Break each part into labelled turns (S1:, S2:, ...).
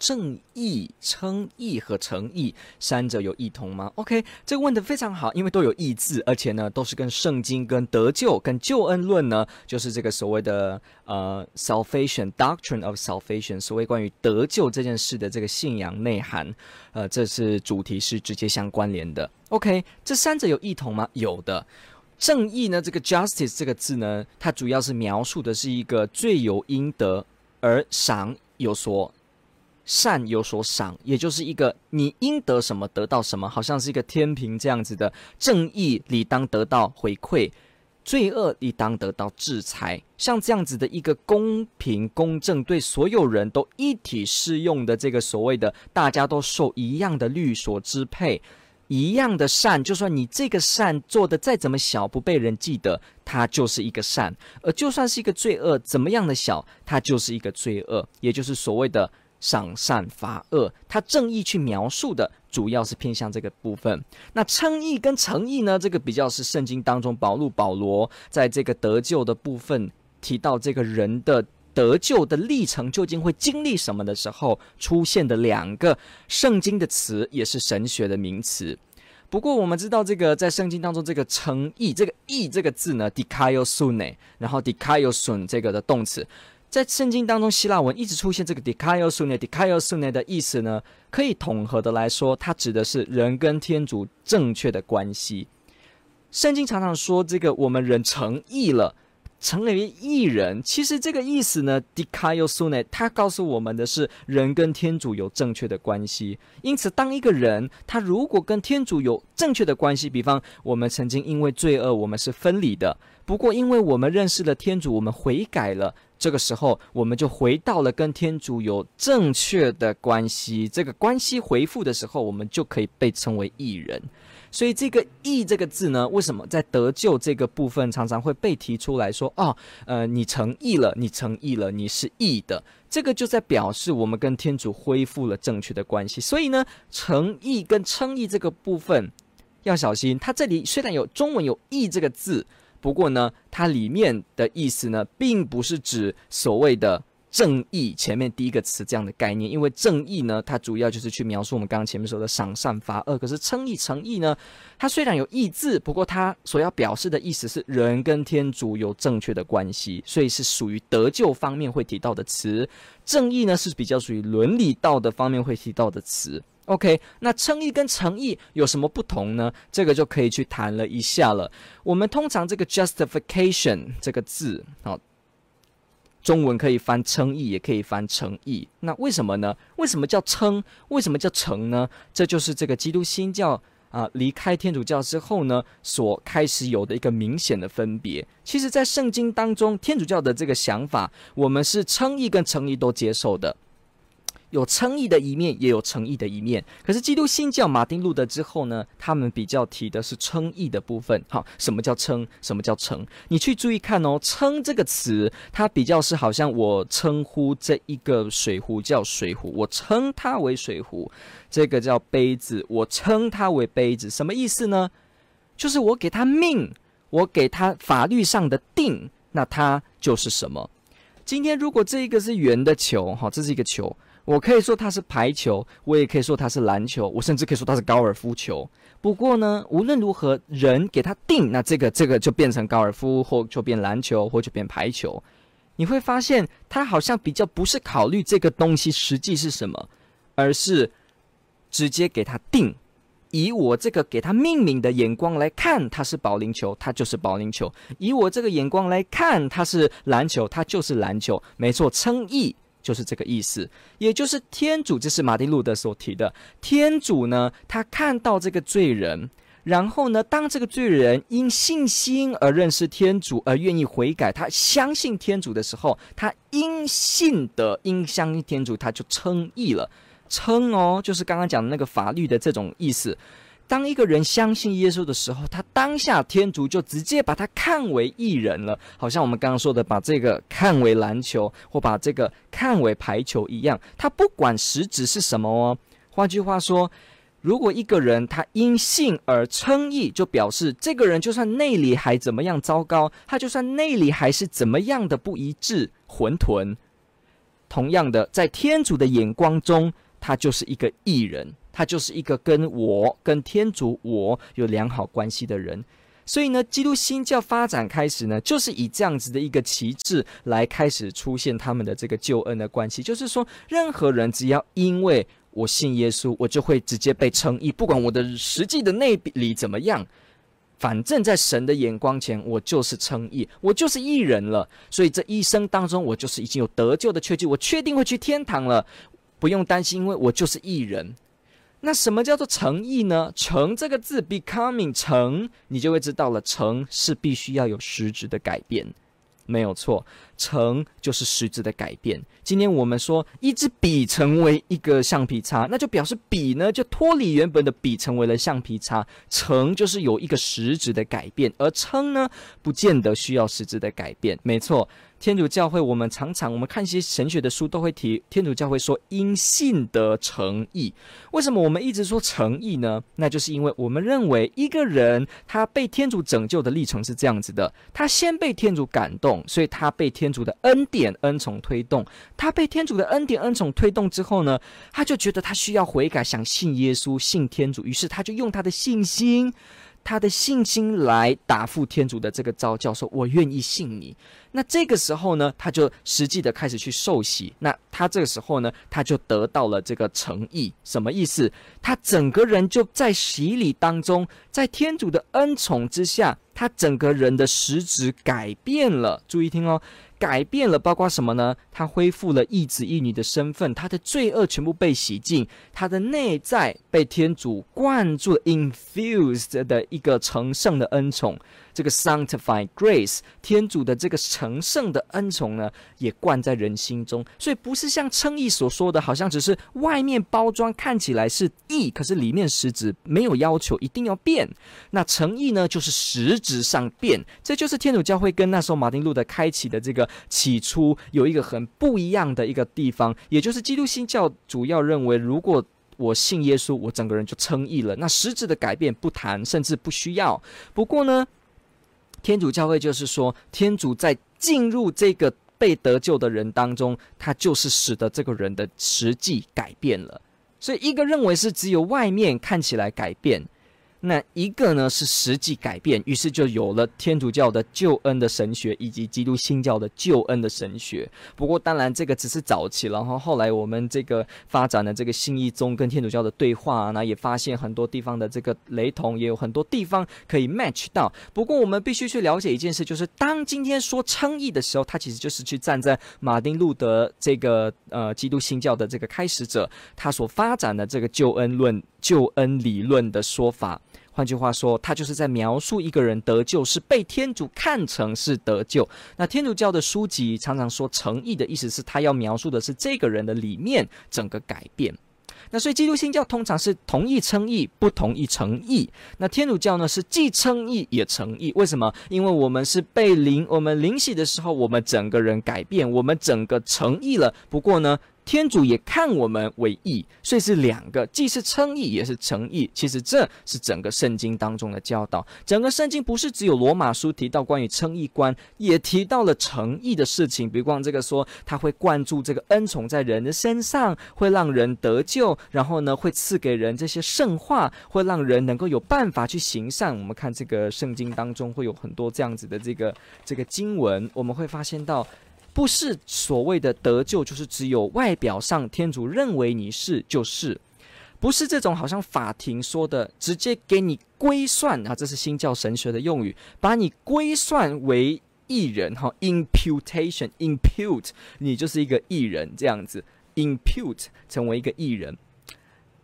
S1: 正义、称义和诚义三者有异同吗？OK，这个问得非常好，因为都有义字，而且呢都是跟圣经、跟得救、跟救恩论呢，就是这个所谓的呃 salvation doctrine of salvation，所谓关于得救这件事的这个信仰内涵，呃，这是主题是直接相关联的。OK，这三者有异同吗？有的。正义呢，这个 justice 这个字呢，它主要是描述的是一个罪有应得而赏有所。善有所赏，也就是一个你应得什么得到什么，好像是一个天平这样子的。正义理当得到回馈，罪恶理当得到制裁。像这样子的一个公平公正，对所有人都一体适用的这个所谓的大家都受一样的律所支配，一样的善，就算你这个善做得再怎么小，不被人记得，它就是一个善；而就算是一个罪恶，怎么样的小，它就是一个罪恶，也就是所谓的。赏善罚恶，他正义去描述的主要是偏向这个部分。那称义跟诚义呢？这个比较是圣经当中保禄保罗在这个得救的部分提到这个人的得救的历程究竟会经历什么的时候出现的两个圣经的词，也是神学的名词。不过我们知道，这个在圣经当中，这个称义这个义这个字呢 d i k a i o s u n 然后 d i k a i o s u n 这个的动词。在圣经当中，希腊文一直出现这个 dikaiosune dikaiosune 的意思呢，可以统合的来说，它指的是人跟天主正确的关系。圣经常常说这个我们人成义了，成为义人。其实这个意思呢 dikaiosune 它告诉我们的是人跟天主有正确的关系。因此，当一个人他如果跟天主有正确的关系，比方我们曾经因为罪恶我们是分离的，不过因为我们认识了天主，我们悔改了。这个时候，我们就回到了跟天主有正确的关系。这个关系回复的时候，我们就可以被称为义人。所以，这个“义”这个字呢，为什么在得救这个部分常常会被提出来说：“哦，呃，你成义了，你成义了，你是义的。”这个就在表示我们跟天主恢复了正确的关系。所以呢，成义跟称义这个部分要小心。它这里虽然有中文有“义”这个字。不过呢，它里面的意思呢，并不是指所谓的正义前面第一个词这样的概念，因为正义呢，它主要就是去描述我们刚刚前面说的赏善罚恶。可是称义、诚义呢，它虽然有义字，不过它所要表示的意思是人跟天主有正确的关系，所以是属于得救方面会提到的词。正义呢，是比较属于伦理道德方面会提到的词。OK，那称义跟诚意有什么不同呢？这个就可以去谈了一下了。我们通常这个 justification 这个字，好，中文可以翻称义，也可以翻诚意。那为什么呢？为什么叫称？为什么叫诚呢？这就是这个基督新教啊离开天主教之后呢，所开始有的一个明显的分别。其实，在圣经当中，天主教的这个想法，我们是称义跟诚意都接受的。有称义的一面，也有诚义的一面。可是基督新教马丁路德之后呢，他们比较提的是称义的部分。好，什么叫称？什么叫诚？你去注意看哦，称这个词，它比较是好像我称呼这一个水壶叫水壶，我称它为水壶。这个叫杯子，我称它为杯子。什么意思呢？就是我给它命，我给它法律上的定，那它就是什么？今天如果这一个是圆的球，哈，这是一个球。我可以说它是排球，我也可以说它是篮球，我甚至可以说它是高尔夫球。不过呢，无论如何，人给它定，那这个这个就变成高尔夫，或就变篮球，或就变排球。你会发现，它好像比较不是考虑这个东西实际是什么，而是直接给它定。以我这个给它命名的眼光来看，它是保龄球，它就是保龄球；以我这个眼光来看，它是篮球，它就是篮球。没错，称义。就是这个意思，也就是天主，这是马丁路德所提的。天主呢，他看到这个罪人，然后呢，当这个罪人因信心而认识天主，而愿意悔改，他相信天主的时候，他因信的，因相信天主，他就称义了。称哦，就是刚刚讲的那个法律的这种意思。当一个人相信耶稣的时候，他当下天主就直接把他看为义人了，好像我们刚刚说的，把这个看为篮球，或把这个看为排球一样。他不管实质是什么哦。换句话说，如果一个人他因信而称义，就表示这个人就算内里还怎么样糟糕，他就算内里还是怎么样的不一致、混沌，同样的，在天主的眼光中，他就是一个艺人。他就是一个跟我、跟天主、我有良好关系的人，所以呢，基督新教发展开始呢，就是以这样子的一个旗帜来开始出现他们的这个救恩的关系，就是说，任何人只要因为我信耶稣，我就会直接被称义，不管我的实际的内里怎么样，反正在神的眼光前，我就是称义，我就是义人了。所以这一生当中，我就是已经有得救的确据，我确定会去天堂了，不用担心，因为我就是义人。那什么叫做诚意呢？诚这个字，becoming 诚，你就会知道了，诚是必须要有实质的改变，没有错，诚就是实质的改变。今天我们说一支笔成为一个橡皮擦，那就表示笔呢就脱离原本的笔成为了橡皮擦，诚就是有一个实质的改变，而称呢不见得需要实质的改变，没错。天主教会，我们常常我们看一些神学的书，都会提天主教会说因信得诚意。为什么我们一直说诚意呢？那就是因为我们认为一个人他被天主拯救的历程是这样子的：他先被天主感动，所以他被天主的恩典恩宠推动。他被天主的恩典恩宠推动之后呢，他就觉得他需要悔改，想信耶稣、信天主，于是他就用他的信心。他的信心来答复天主的这个召叫，说：“我愿意信你。”那这个时候呢，他就实际的开始去受洗。那他这个时候呢，他就得到了这个诚意。什么意思？他整个人就在洗礼当中，在天主的恩宠之下，他整个人的实质改变了。注意听哦。改变了，包括什么呢？他恢复了一子一女的身份，他的罪恶全部被洗净，他的内在被天主灌注 infused 的一个成圣的恩宠。这个 sanctified grace，天主的这个成圣的恩宠呢，也灌在人心中。所以不是像称义所说的，好像只是外面包装看起来是义，可是里面实质没有要求一定要变。那诚意呢，就是实质上变。这就是天主教会跟那时候马丁路德开启的这个起初有一个很不一样的一个地方，也就是基督新教主要认为，如果我信耶稣，我整个人就称义了。那实质的改变不谈，甚至不需要。不过呢，天主教会就是说，天主在进入这个被得救的人当中，他就是使得这个人的实际改变了。所以，一个认为是只有外面看起来改变。那一个呢是实际改变，于是就有了天主教的救恩的神学，以及基督新教的救恩的神学。不过当然这个只是早期，然后后来我们这个发展的这个新义宗跟天主教的对话，那也发现很多地方的这个雷同，也有很多地方可以 match 到。不过我们必须去了解一件事，就是当今天说称义的时候，他其实就是去站在马丁路德这个呃基督新教的这个开始者，他所发展的这个救恩论、救恩理论的说法。换句话说，他就是在描述一个人得救是被天主看成是得救。那天主教的书籍常常说诚意的意思是他要描述的是这个人的里面整个改变。那所以基督新教通常是同意称义，不同意诚意。那天主教呢是既称义也诚意。为什么？因为我们是被灵，我们灵洗的时候，我们整个人改变，我们整个诚意了。不过呢，天主也看我们为义，所以是两个，既是称义也是成义。其实这是整个圣经当中的教导。整个圣经不是只有罗马书提到关于称义观，也提到了成义的事情。比方这个说，他会灌注这个恩宠在人的身上，会让人得救，然后呢，会赐给人这些圣化，会让人能够有办法去行善。我们看这个圣经当中会有很多这样子的这个这个经文，我们会发现到。不是所谓的得救，就是只有外表上天主认为你是就是，不是这种好像法庭说的直接给你归算啊，这是新教神学的用语，把你归算为艺人哈，imputation impute 你就是一个艺人这样子，impute 成为一个艺人。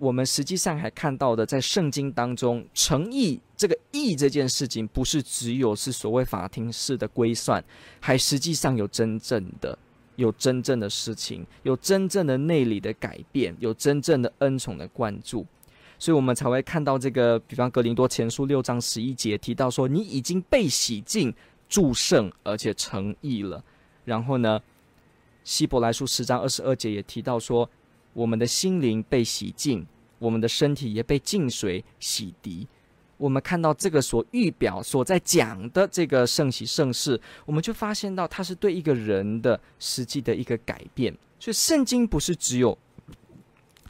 S1: 我们实际上还看到的，在圣经当中，诚意这个义这件事情，不是只有是所谓法庭式的归算，还实际上有真正的、有真正的事情，有真正的内里的改变，有真正的恩宠的灌注。所以我们才会看到这个，比方格林多前书六章十一节提到说，你已经被洗净、祝圣，而且诚意了。然后呢，希伯来书十章二十二节也提到说，我们的心灵被洗净，我们的身体也被净水洗涤。我们看到这个所预表、所在讲的这个圣喜圣事，我们就发现到它是对一个人的实际的一个改变。所以圣经不是只有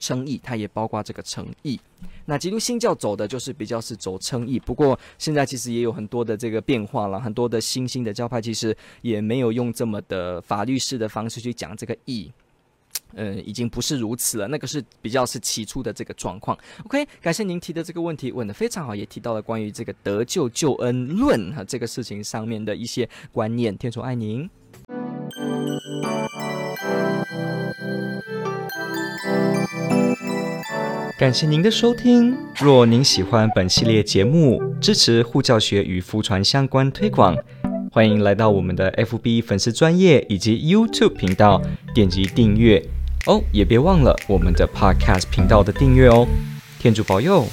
S1: 称义，它也包括这个称义。那基督新教走的就是比较是走称义，不过现在其实也有很多的这个变化了，很多的新兴的教派其实也没有用这么的法律式的方式去讲这个义。呃，已经不是如此了。那个是比较是起初的这个状况。OK，感谢您提的这个问题，问的非常好，也提到了关于这个得救救恩论哈这个事情上面的一些观念。天主爱您。感谢您的收听。若您喜欢本系列节目，支持护教学与福传相关推广。欢迎来到我们的 FB 粉丝专业以及 YouTube 频道，点击订阅哦，也别忘了我们的 Podcast 频道的订阅哦。天主保佑。